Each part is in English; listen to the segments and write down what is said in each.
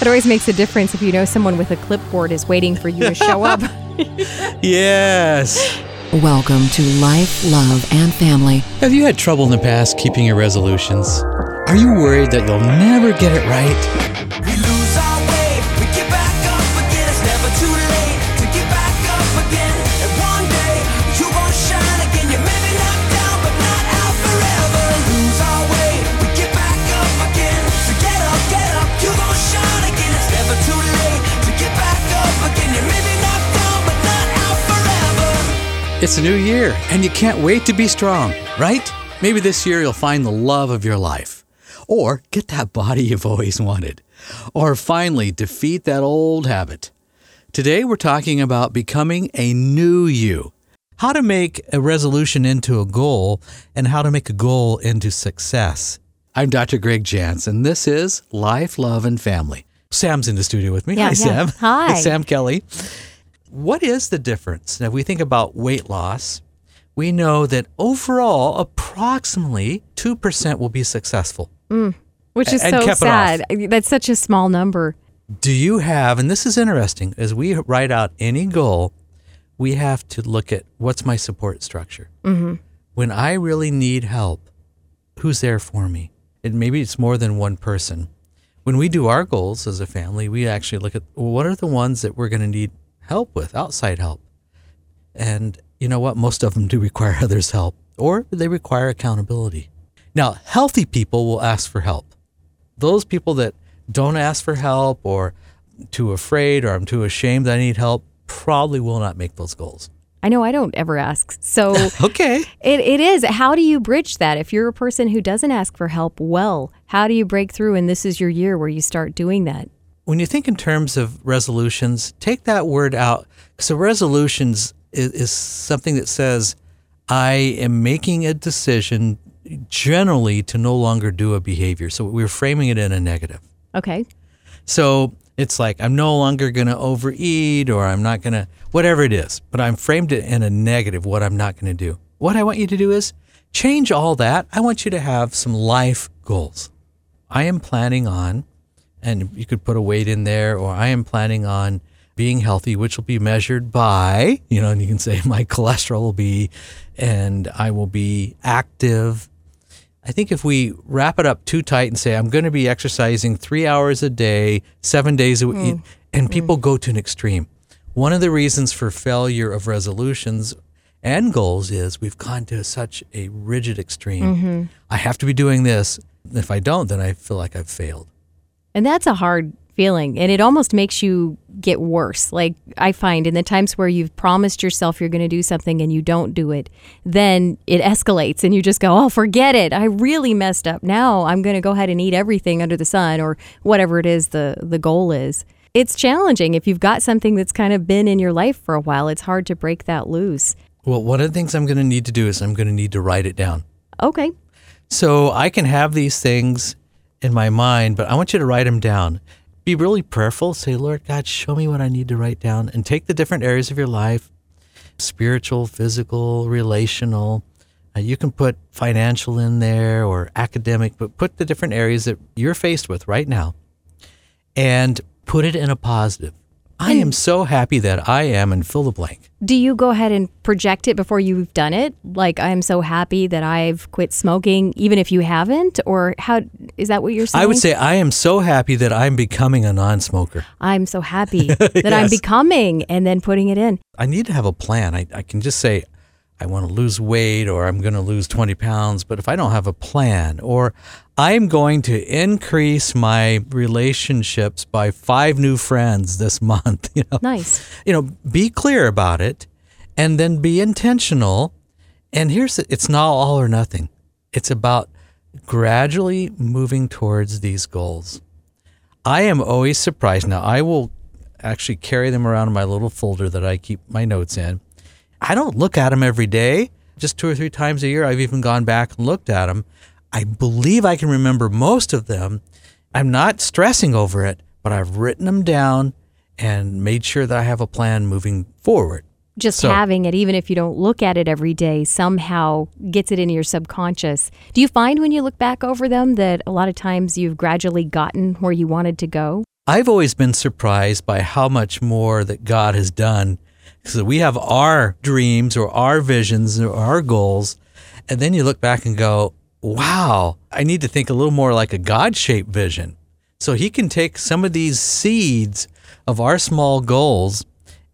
It always makes a difference if you know someone with a clipboard is waiting for you to show up. Yes. Welcome to Life, Love, and Family. Have you had trouble in the past keeping your resolutions? Are you worried that you'll never get it right? It's a new year, and you can't wait to be strong, right? Maybe this year you'll find the love of your life, or get that body you've always wanted, or finally defeat that old habit. Today we're talking about becoming a new you. How to make a resolution into a goal, and how to make a goal into success. I'm Dr. Greg Jantz, and this is Life, Love, and Family. Sam's in the studio with me. Yeah, Hi, yeah. Sam. Hi. It's Sam Kelly. What is the difference? Now, if we think about weight loss, we know that overall, approximately 2% will be successful. Which is And so sad. That's such a small number. Do you have, and this is interesting, as we write out any goal, we have to look at what's my support structure. Mm-hmm. When I really need help, who's there for me? And maybe it's more than one person. When we do our goals as a family, we actually look at well, what are the ones that we're going to need help with, outside help. And you know what? Most of them do require others' help, or they require accountability. Now, healthy people will ask for help those people that don't ask for help or too afraid or I'm too ashamed that I need help probably will not make those goals. I know I don't ever ask. So Okay. it, it is. How do you bridge that? If you're a person who doesn't ask for help well, how do you break through and this is your year where you start doing that? When you think in terms of resolutions, take that word out. So resolutions is, is something that says I am making a decision generally to no longer do a behavior. So we're framing it in a negative. Okay. So it's like I'm no longer going to overeat or I'm not going to, whatever it is, but I'm framed it in a negative, what I'm not going to do. What I want you to do is change all that. I want you to have some life goals. I am planning on, and you could put a weight in there, or I am planning on being healthy, which will be measured by, you know, and you can say my cholesterol will be, and I will be active. I think if we wrap it up too tight and say, I'm going to be exercising three hours a day, seven days a week, mm. and mm. people go to an extreme. One of the reasons for failure of resolutions and goals is we've gone to such a rigid extreme. Mm-hmm. I have to be doing this. If I don't, then I feel like I've failed. And that's a hard feeling. And it almost makes you get worse. Like I find in the times where you've promised yourself you're going to do something and you don't do it, then it escalates and you just go, oh, forget it. I really messed up. Now I'm going to go ahead and eat everything under the sun or whatever it is the, the goal is. It's challenging. If you've got something that's kind of been in your life for a while, it's hard to break that loose. Well, one of the things I'm going to need to do is I'm going to need to write it down. Okay. So I can have these things in my mind, but I want you to write them down. Be really prayerful. Say, Lord God, show me what I need to write down and take the different areas of your life spiritual, physical, relational. Uh, you can put financial in there or academic, but put the different areas that you're faced with right now and put it in a positive. I am so happy that I am, and fill the blank. Do you go ahead and project it before you've done it? Like I'm so happy that I've quit smoking, even if you haven't, or how is that what you're saying? I would say I am so happy that I'm becoming a non smoker. I'm so happy that I'm becoming, and then putting it in. I need to have a plan. I, I can just say, I want to lose weight or I'm going to lose 20 pounds. But if I don't have a plan or I'm going to increase my relationships by five new friends this month, you know, Nice. you know, be clear about it and then be intentional. And here's the, it's not all or nothing. It's about gradually moving towards these goals. I am always surprised. Now, I will actually carry them around in my little folder that I keep my notes in. I don't look at them every day. Just two or three times a year, I've even gone back and looked at them. I believe I can remember most of them. I'm not stressing over it, but I've written them down and made sure that I have a plan moving forward. Just So- having it, even if you don't look at it every day, somehow gets it into your subconscious. Do you find when you look back over them that a lot of times you've gradually gotten where you wanted to go? I've always been surprised by how much more that God has done. Because we have our dreams or our visions or our goals. And then you look back and go, wow, I need to think a little more like a God shaped vision. So he can take some of these seeds of our small goals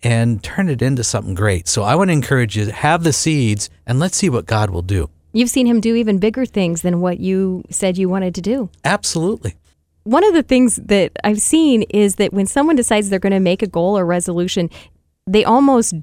and turn it into something great. So I want to encourage you to have the seeds and let's see what God will do. You've seen him do even bigger things than what you said you wanted to do. Absolutely. One of the things that I've seen is that when someone decides they're going to make a goal or resolution, they almost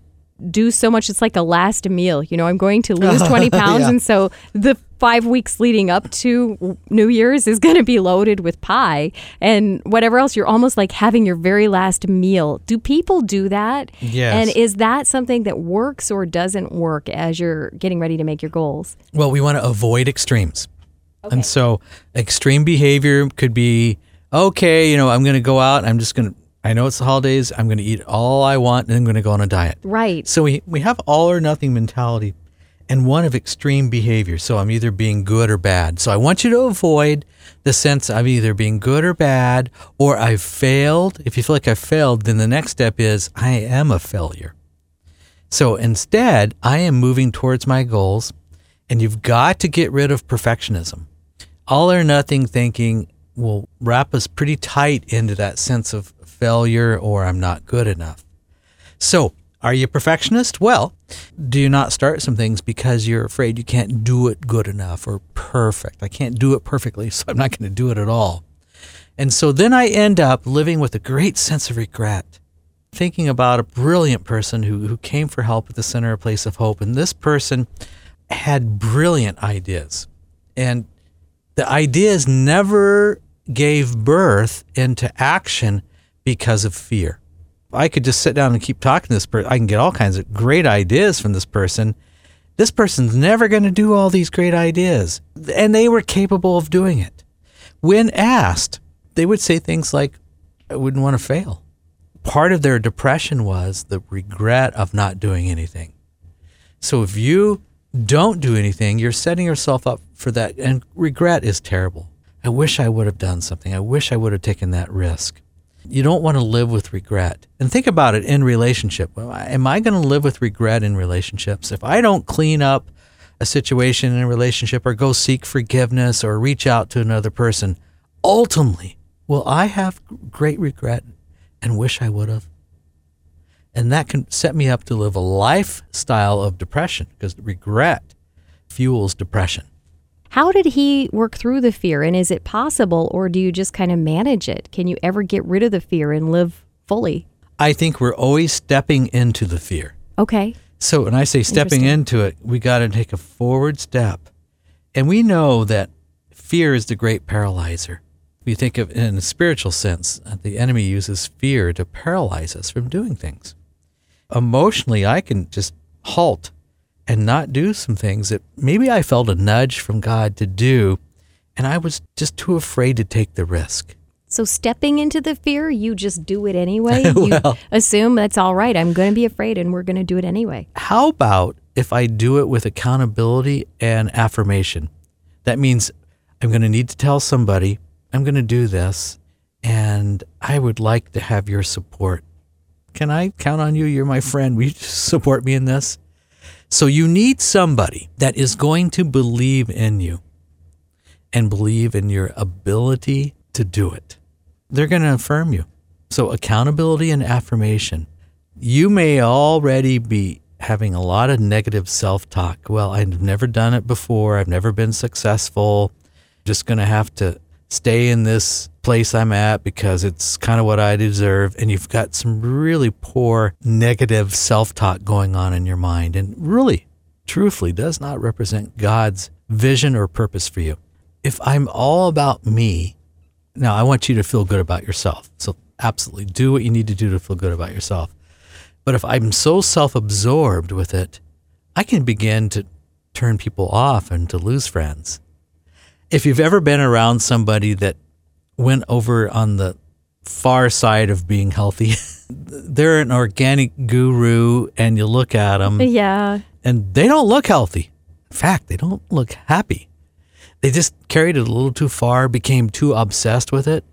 do so much. It's like a last meal. You know, I'm going to lose 20 pounds. Yeah. And so the five weeks leading up to New Year's is going to be loaded with pie and whatever else. You're almost like having your very last meal. Do people do that? Yes. And is that something that works or doesn't work as you're getting ready to make your goals? Well, we want to avoid extremes. And so extreme behavior could be okay, you know, I'm going to go out, I'm just going to, I know it's the holidays, I'm going to eat all I want, and I'm going to go on a diet. Right. So we, we have all or nothing mentality and one of extreme behavior. So I'm either being good or bad. So I want you to avoid the sense of either being good or bad or I've failed. If you feel like I've failed, then the next step is I am a failure. So instead, I am moving towards my goals, and you've got to get rid of perfectionism. All or nothing thinking will wrap us pretty tight into that sense of failure or I'm not good enough. So, are you a perfectionist? Well, do you not start some things because you're afraid you can't do it good enough or perfect? I can't do it perfectly, so I'm not going to do it at all. And so then I end up living with a great sense of regret, thinking about a brilliant person who, who came for help at the Center of Place of Hope. And this person had brilliant ideas. And the ideas never gave birth into action because of fear. I could just sit down and keep talking to this person. I can get all kinds of great ideas from this person. This person's never going to do all these great ideas. And they were capable of doing it. When asked, they would say things like, I wouldn't want to fail. Part of their depression was the regret of not doing anything. So if you don't do anything, you're setting yourself up for that. And regret is terrible. I wish I would have done something. I wish I would have taken that risk. You don't want to live with regret. And think about it in relationship. Well, Am I going to live with regret in relationships? If I don't clean up a situation in a relationship or go seek forgiveness or reach out to another person, ultimately, will I have great regret and wish I would have? And that can set me up to live a lifestyle of depression because regret fuels depression. How did he work through the fear? And is it possible, or do you just kind of manage it? Can you ever get rid of the fear and live fully? I think we're always stepping into the fear. Okay. So when I say stepping into it, we got to take a forward step. And we know that fear is the great paralyzer. We think of in a spiritual sense, uh, the enemy uses fear to paralyze us from doing things. Emotionally, I can just halt and not do some things that maybe I felt a nudge from God to do, and I was just too afraid to take the risk. So stepping into the fear, you just do it anyway. You Well- assume that's all right. I'm going to be afraid and we're going to do it anyway. How about if I do it with accountability and affirmation? That means I'm going to need to tell somebody, I'm going to do this, and I would like to have your support. Can I count on you? You're my friend. Will you support me in this? So you need somebody that is going to believe in you and believe in your ability to do it. They're going to affirm you. So accountability and affirmation. You may already be having a lot of negative self talk. Well, I've never done it before. I've never been successful. Just going to have to stay in this place I'm at because it's kind of what I deserve. And you've got some really poor negative self talk going on in your mind. And really, truthfully, does not represent God's vision or purpose for you. If I'm all about me, now I want you to feel good about yourself. So, absolutely do what you need to do to feel good about yourself. But if I'm so self absorbed with it, I can begin to turn people off and to lose friends. If you've ever been around somebody that went over on the far side of being healthy, they're an organic guru, and you look at them Yeah. and they don't look healthy. In fact, they don't look happy. They just carried it a little too far, became too obsessed with it.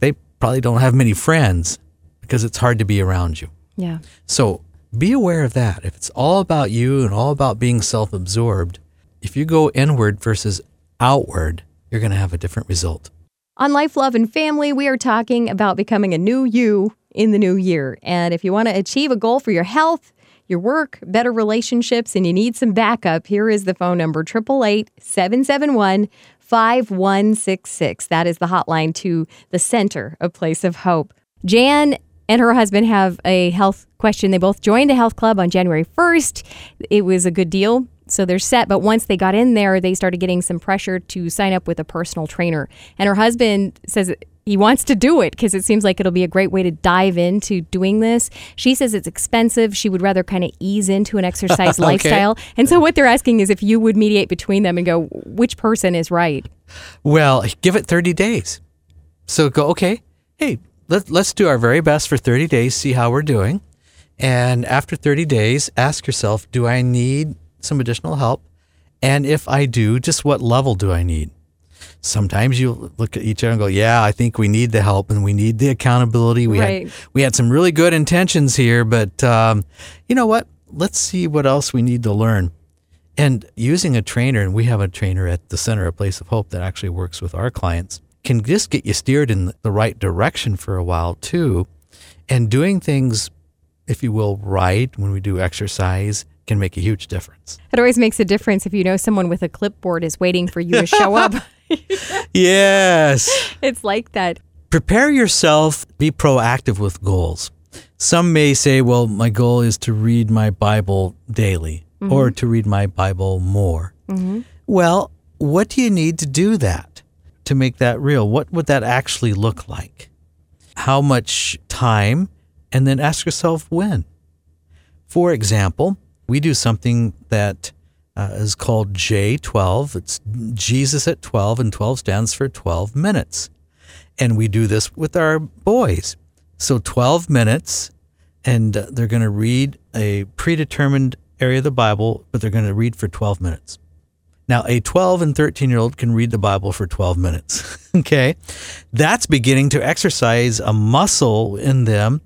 They probably don't have many friends because it's hard to be around you. Yeah. So be aware of that. If it's all about you and all about being self absorbed, if you go inward versus outward, you're going to have a different result. On Life, Love, and Family, we are talking about becoming a new you in the new year. And if you want to achieve a goal for your health, your work, better relationships, and you need some backup, here is the phone number 888 771 5166. That is the hotline to the center of Place of Hope. Jan and her husband have a health question. They both joined a health club on January 1st. It was a good deal. So they're set, but once they got in there, they started getting some pressure to sign up with a personal trainer. And her husband says he wants to do it because it seems like it'll be a great way to dive into doing this. She says it's expensive. She would rather kind of ease into an exercise Okay. lifestyle. And so what they're asking is if you would mediate between them and go, which person is right? Well, give it 30 days. So go, okay, hey, let, let's do our very best for 30 days, see how we're doing. And after 30 days, ask yourself, do I need some additional help? And if I do, just what level do I need? Sometimes you look at each other and go, "Yeah, I think we need the help and we need the accountability. We Right. had we had some really good intentions here, but um, you know what? Let's see what else we need to learn." And using a trainer, and we have a trainer at the Center a Place of Hope that actually works with our clients, can just get you steered in the right direction for a while too. And doing things, if you will, right when we do exercise can make a huge difference. It always makes a difference if you know someone with a clipboard is waiting for you to show up. Yes. it's like that. Prepare yourself, be proactive with goals. Some may say, well, my goal is to read my Bible daily mm-hmm. or to read my Bible more. Mm-hmm. Well, what do you need to do that to make that real? What would that actually look like? How much time? And then ask yourself when. For example, we do something that uh, is called J12. It's Jesus at 12, and 12 stands for 12 minutes. And we do this with our boys. So 12 minutes, and they're going to read a predetermined area of the Bible, but they're going to read for 12 minutes. Now, a 12 and 13 year old can read the Bible for 12 minutes. okay. That's beginning to exercise a muscle in them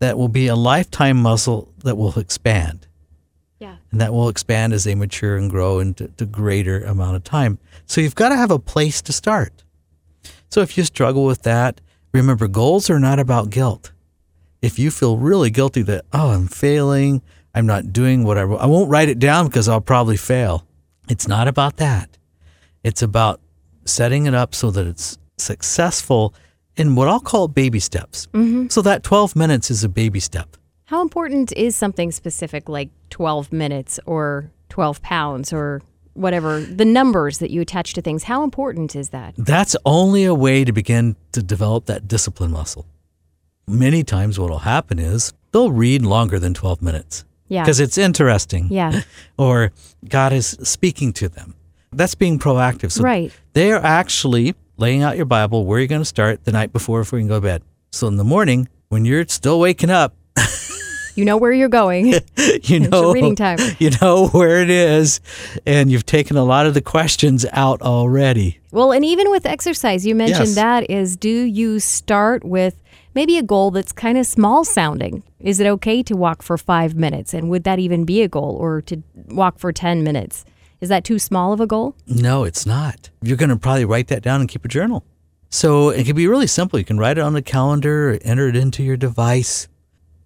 that will be a lifetime muscle that will expand. Yeah. And that will expand as they mature and grow into to greater amount of time. So you've got to have a place to start. So if you struggle with that, remember goals are not about guilt. If you feel really guilty that, oh, I'm failing, I'm not doing what I, I won't write it down because I'll probably fail. It's not about that. It's about setting it up so that it's successful in what I'll call baby steps. Mm-hmm. So that 12 minutes is a baby step. How important is something specific like 12 minutes or 12 pounds or whatever, the numbers that you attach to things? How important is that? That's only a way to begin to develop that discipline muscle. Many times, what will happen is they'll read longer than 12 minutes Yeah. because it's interesting Yeah. or God is speaking to them. That's being proactive. So Right. they are actually laying out your Bible where you're going to start the night before before you can go to bed. So in the morning, when you're still waking up, You know where you're going. you know reading time. you know where it is, and you've taken a lot of the questions out already. well, and even with exercise, you mentioned Yes. that is do you start with maybe a goal that's kind of small sounding? Is it okay to walk for five minutes? And would that even be a goal or to walk for 10 minutes? Is that too small of a goal? No, it's not. You're going to probably write that down and keep a journal. So it can be really simple. You can write it on a calendar enter it into your device.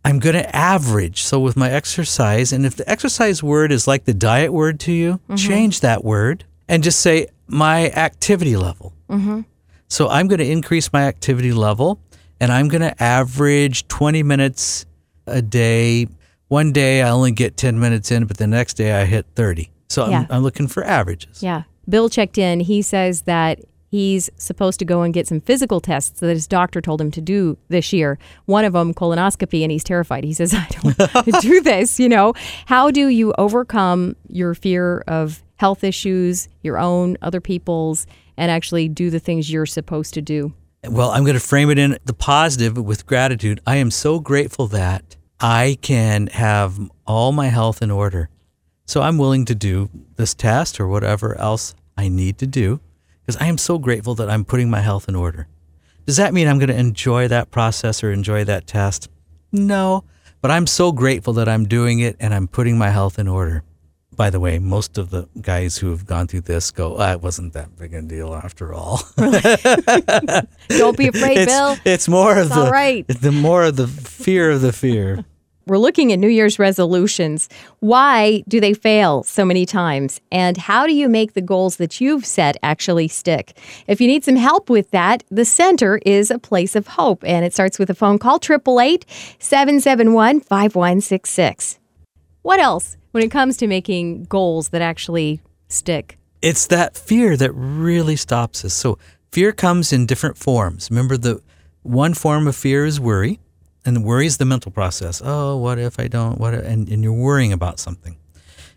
I'm going to average. So with my exercise, and if the exercise word is like the diet word to you, mm-hmm. change that word and just say my activity level. Mm-hmm. So I'm going to increase my activity level and I'm going to average 20 minutes a day. One day I only get 10 minutes in, but the next day I hit 30. So Yeah. I'm, I'm looking for averages. Yeah. Bill checked in. He says that he's supposed to go and get some physical tests that his doctor told him to do this year. One of them, colonoscopy, and he's terrified. He says, I don't want to do this. You know, how do you overcome your fear of health issues, your own, other people's, and actually do the things you're supposed to do? Well, I'm going to frame it in the positive with gratitude. I am so grateful that I can have all my health in order. So I'm willing to do this test or whatever else I need to do because I am so grateful that I'm putting my health in order. Does that mean I'm going to enjoy that process or enjoy that test? No, but I'm so grateful that I'm doing it and I'm putting my health in order. By the way, most of the guys who have gone through this go, ah, it wasn't that big a deal after all. Don't be afraid, it's, Bill. it's more of the right. the more of the fear of the fear. We're looking at New Year's resolutions. Why do they fail so many times? And how do you make the goals that you've set actually stick? If you need some help with that, the center is a place of hope. And it starts with a phone call 888 771 5166. What else when it comes to making goals that actually stick? it's that fear that really stops us. So fear comes in different forms. Remember the one form of fear is worry, and worry is the mental process. Oh, what if I don't? What? If, and, and you're worrying about something.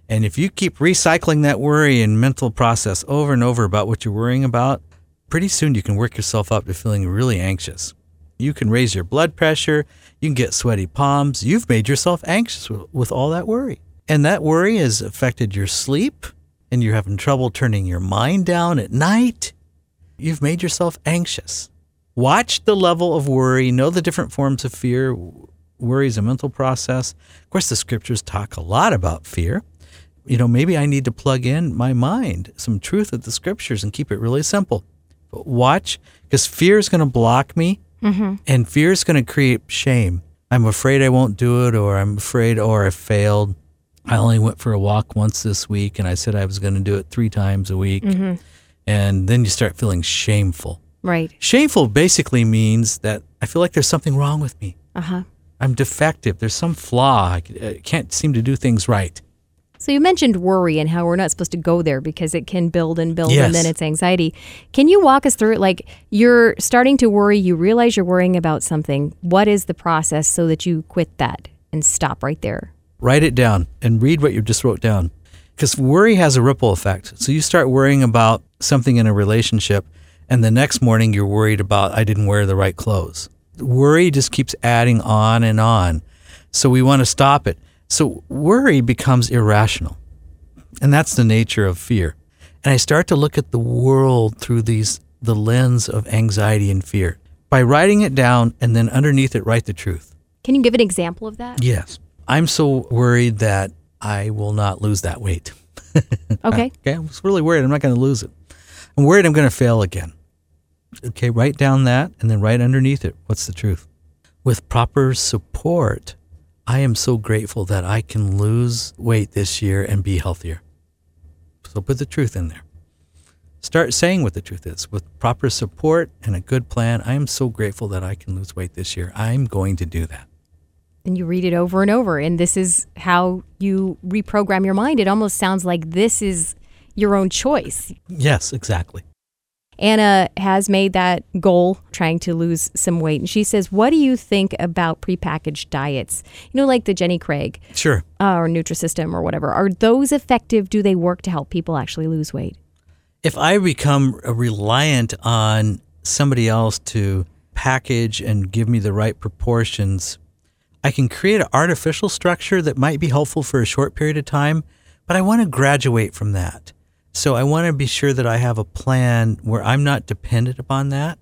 And if you keep recycling that worry and mental process over and over about what you're worrying about, pretty soon you can work yourself up to feeling really anxious. You can raise your blood pressure. You can get sweaty palms. You've made yourself anxious with, with all that worry. And that worry has affected your sleep, and you're having trouble turning your mind down at night. You've made yourself anxious. Watch the level of worry, know the different forms of fear. Worry is a mental process. Of course, the scriptures talk a lot about fear. You know, maybe I need to plug in my mind some truth of the scriptures and keep it really simple. But watch, because fear is going to block me mm-hmm. and fear is going to create shame. I'm afraid I won't do it, or I'm afraid, or I failed. I only went for a walk once this week, and I said I was going to do it three times a week. Mm-hmm. And then you start feeling shameful. Right. Shameful basically means that I feel like there's something wrong with me. Uh huh. I'm defective. There's some flaw. I can't seem to do things right. So you mentioned worry and how we're not supposed to go there because it can build and build Yes. and then it's anxiety. Can you walk us through it? Like you're starting to worry, you realize you're worrying about something. What is the process so that you quit that and stop right there? Write it down and read what you just wrote down. Because worry has a ripple effect. So you start worrying about something in a relationship, and the next morning you're worried about, I didn't wear the right clothes. Worry just keeps adding on and on. So we want to stop it. So worry becomes irrational. And that's the nature of fear. And I start to look at the world through these the lens of anxiety and fear. By writing it down and then underneath it write the truth. Can you give an example of that? Yes. I'm so worried that I will not lose that weight. Okay. Okay. I'm really worried I'm not going to lose it. I'm worried I'm going to fail again. Okay. Write down that and then right underneath it what's the truth. With proper support, I am so grateful that I can lose weight this year and be healthier. So put the truth in there. Start saying what the truth is. With proper support and a good plan, I am so grateful that I can lose weight this year. I'm going to do that. And you read it over and over. And this is how you reprogram your mind. It almost sounds like this is your own choice. Yes, exactly. Anna has made that goal, trying to lose some weight. And she says, What do you think about prepackaged diets? You know, like the Jenny Craig Sure. uh, or Nutrisystem or whatever. Are those effective? Do they work to help people actually lose weight? If I become reliant on somebody else to package and give me the right proportions, I can create an artificial structure that might be helpful for a short period of time, but I want to graduate from that. So I want to be sure that I have a plan where I'm not dependent upon that.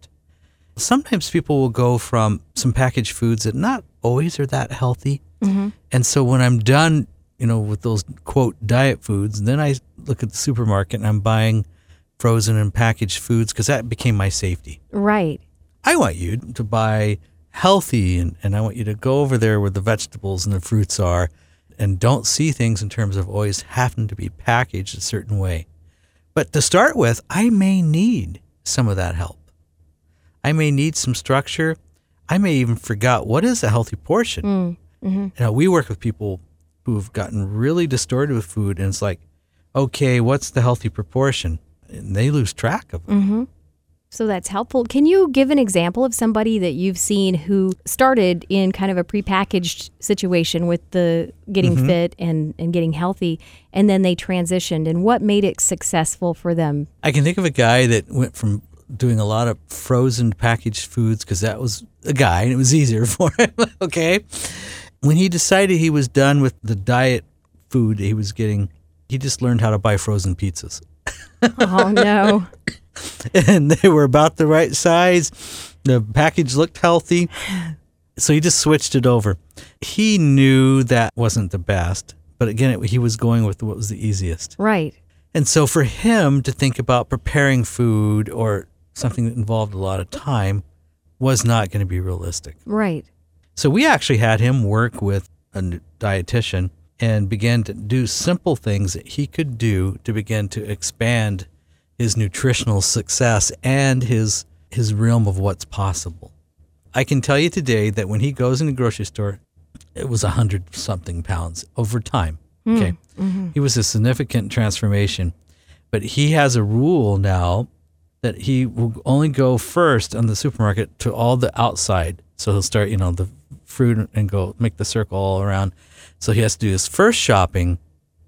Sometimes people will go from some packaged foods that not always are that healthy. Mm-hmm. And so when I'm done, you know, with those quote diet foods, then I look at the supermarket and I'm buying frozen and packaged foods because that became my safety. Right. I want you to buy healthy and, and I want you to go over there where the vegetables and the fruits are and don't see things in terms of always having to be packaged a certain way. But to start with, I may need some of that help. I may need some structure. I may even forgot what is a healthy portion. Mm, mm-hmm. You know, we work with people who've gotten really distorted with food, and it's like, okay, what's the healthy proportion? And they lose track of it. Mm-hmm. So that's helpful. Can you give an example of somebody that you've seen who started in kind of a prepackaged situation with the getting mm-hmm. fit and, and getting healthy, and then they transitioned, and what made it successful for them? I can think of a guy that went from doing a lot of frozen packaged foods because that was a guy and it was easier for him. okay. When he decided he was done with the diet food he was getting, he just learned how to buy frozen pizzas. Oh no. and they were about the right size. The package looked healthy. So he just switched it over. He knew that wasn't the best, but again, it, he was going with what was the easiest. Right. And so for him to think about preparing food or something that involved a lot of time was not going to be realistic. Right. So we actually had him work with a dietitian and began to do simple things that he could do to begin to expand his nutritional success and his his realm of what's possible. I can tell you today that when he goes in the grocery store, it was a hundred something pounds over time. Hmm. Okay. Mm-hmm. He was a significant transformation. But he has a rule now that he will only go first on the supermarket to all the outside. So he'll start, you know, the fruit and go make the circle all around. So he has to do his first shopping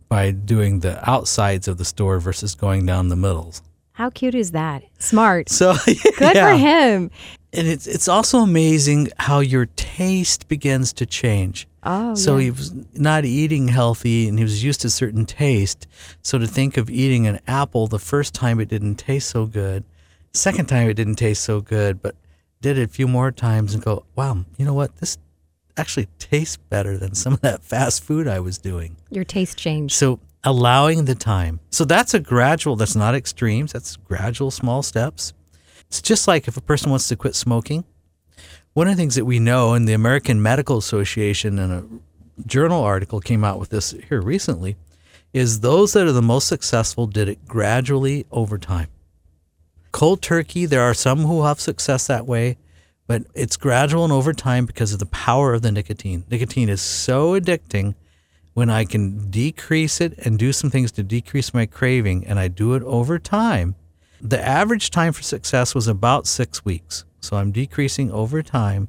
by doing the outsides of the store versus going down the middles. How cute is that? Smart. So Good yeah. for him. And it's it's also amazing how your taste begins to change. Oh, so yeah. he was not eating healthy and he was used to certain taste. So to think of eating an apple the first time it didn't taste so good, second time it didn't taste so good, but did it a few more times and go, wow, you know what? This actually tastes better than some of that fast food I was doing. Your taste changed. So allowing the time. So that's a gradual, that's not extremes, that's gradual small steps. It's just like if a person wants to quit smoking. One of the things that we know, and the American Medical Association and a journal article came out with this here recently, is those that are the most successful did it gradually over time. Cold turkey, there are some who have success that way, but it's gradual and over time because of the power of the nicotine. Nicotine is so addicting when I can decrease it and do some things to decrease my craving, and I do it over time, the average time for success was about six weeks. So I'm decreasing over time,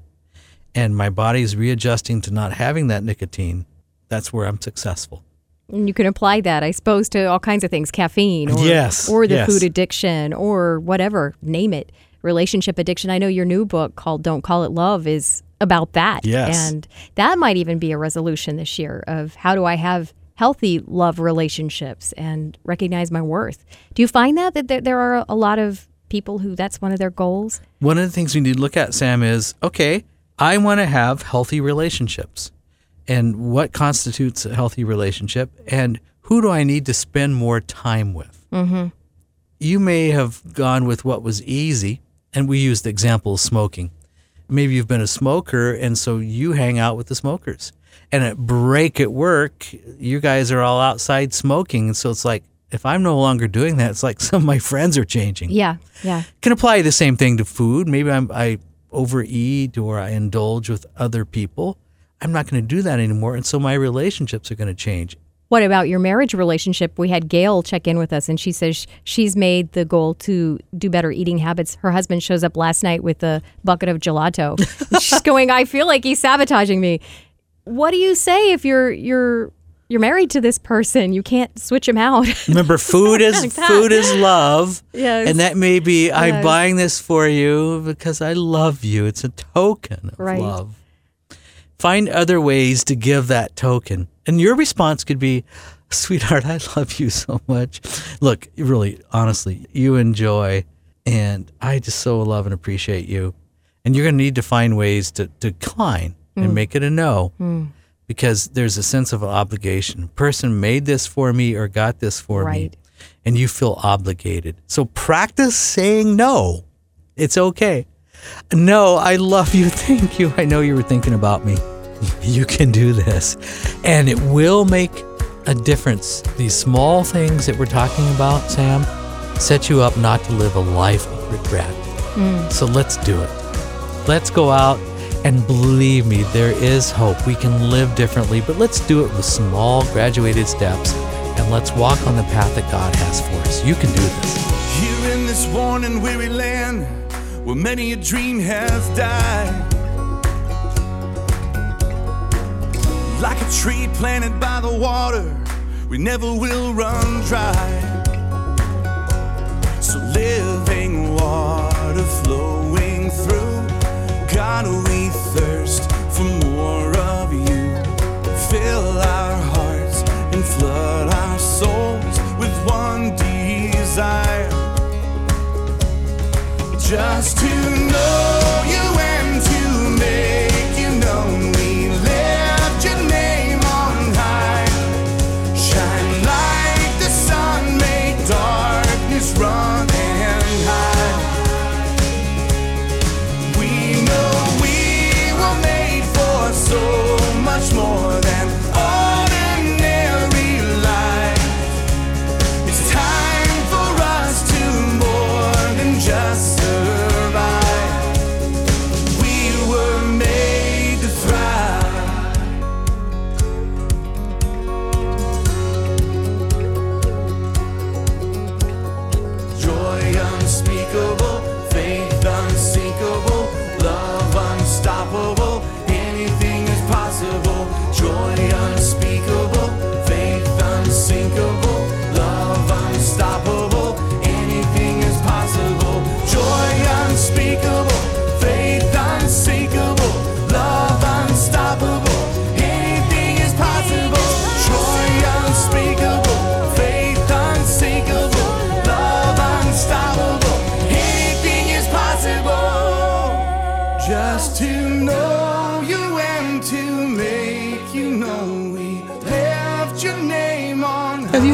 and my body's readjusting to not having that nicotine. That's where I'm successful. And you can apply that, I suppose, to all kinds of things caffeine or, Yes, or the yes. food addiction or whatever, name it. Relationship addiction. I know your new book called Don't Call It Love is about that. Yes. And that might even be a resolution this year of how do I have healthy love relationships and recognize my worth. Do you find that that there, are a lot of people who that's one of their goals? One of the things we need to look at, Sam, is okay, I want to have healthy relationships. And what constitutes a healthy relationship? And who do I need to spend more time with? Mm-hmm. You may have gone with what was easy, and we used the example of smoking. Maybe you've been a smoker, and so you hang out with the smokers. And at break at work, you guys are all outside smoking. And so it's like, if I'm no longer doing that, it's like some of my friends are changing Yeah. Yeah. can apply the same thing to food. Maybe I'm, I overeat or I indulge with other people. I'm not going to do that anymore. And so my relationships are going to change. What about your marriage relationship? We had Gail check in with us, and she says she's made the goal to do better eating habits. Her husband shows up last night with a bucket of gelato. She's going, "I feel like he's sabotaging me." What do you say if you're you're you're married to this person? You can't switch him out. Remember, food is Like food is love. Yes. And that may be I'm buying this for you because I love you. It's a token of Right. love. Find other ways to give that token. And your response could be, sweetheart, I love you so much. Look, really, honestly, you enjoy, and I just so love and appreciate you. And you're going to need to find ways to to decline and mm. make it a no mm. because there's a sense of obligation. person made this for me or got this for me, and you feel obligated. So practice saying no. It's okay. No, I love you. Thank you. I know you were thinking about me. You can do this. And it will make a difference. These small things that we're talking about, Sam, set you up not to live a life of regret. Mm. So let's do it. Let's go out and believe me, there is hope. We can live differently, but let's do it with small, graduated steps and let's walk on the path that God has for us. You can do this. Here in this worn and weary land where many a dream has died. Like a tree planted by the water, we never will run dry. So living water flowing through, God, we thirst for more of you. Fill our hearts and flood our souls with one desire just to know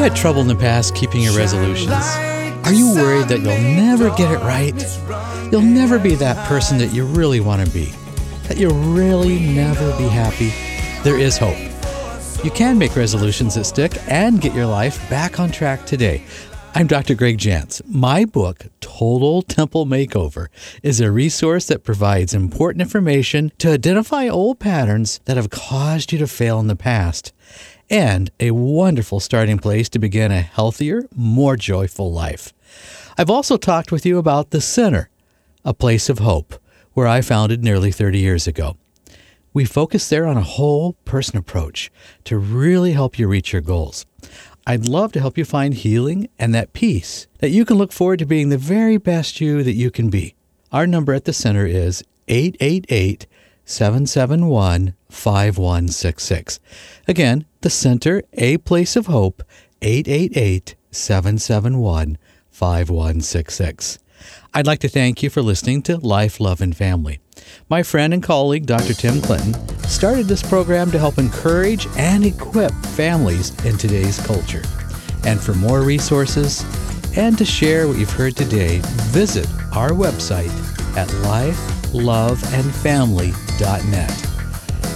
had trouble in the past keeping your resolutions? Are you worried that you'll never get it right? You'll never be that person that you really want to be? That you'll really never be happy? There is hope. You can make resolutions that stick and get your life back on track today. I'm Dr. Greg Jantz. My book, Total Temple Makeover, is a resource that provides important information to identify old patterns that have caused you to fail in the past, and a wonderful starting place to begin a healthier, more joyful life. I've also talked with you about The Center, a place of hope, where I founded nearly 30 years ago. We focus there on a whole person approach to really help you reach your goals. I'd love to help you find healing and that peace that you can look forward to being the very best you that you can be. Our number at the center is 888 771 5166. Again, the center, a place of hope, 888 771 5166. I'd like to thank you for listening to Life, Love, and Family. My friend and colleague, Dr. Tim Clinton, started this program to help encourage and equip families in today's culture. And for more resources and to share what you've heard today, visit our website at lifeloveandfamily.net.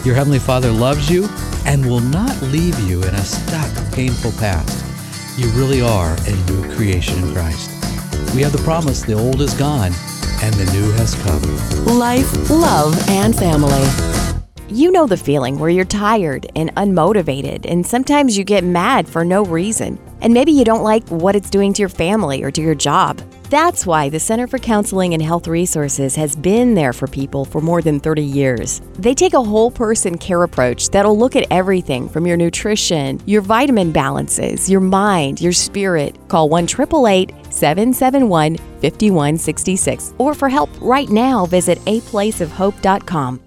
Your Heavenly Father loves you and will not leave you in a stuck, painful past. You really are a new creation in Christ. We have the promise the old is gone and the new has come. Life, love, and family. You know the feeling where you're tired and unmotivated, and sometimes you get mad for no reason. And maybe you don't like what it's doing to your family or to your job. That's why the Center for Counseling and Health Resources has been there for people for more than 30 years. They take a whole person care approach that'll look at everything from your nutrition, your vitamin balances, your mind, your spirit. Call 1 771 5166. Or for help right now, visit aplaceofhope.com.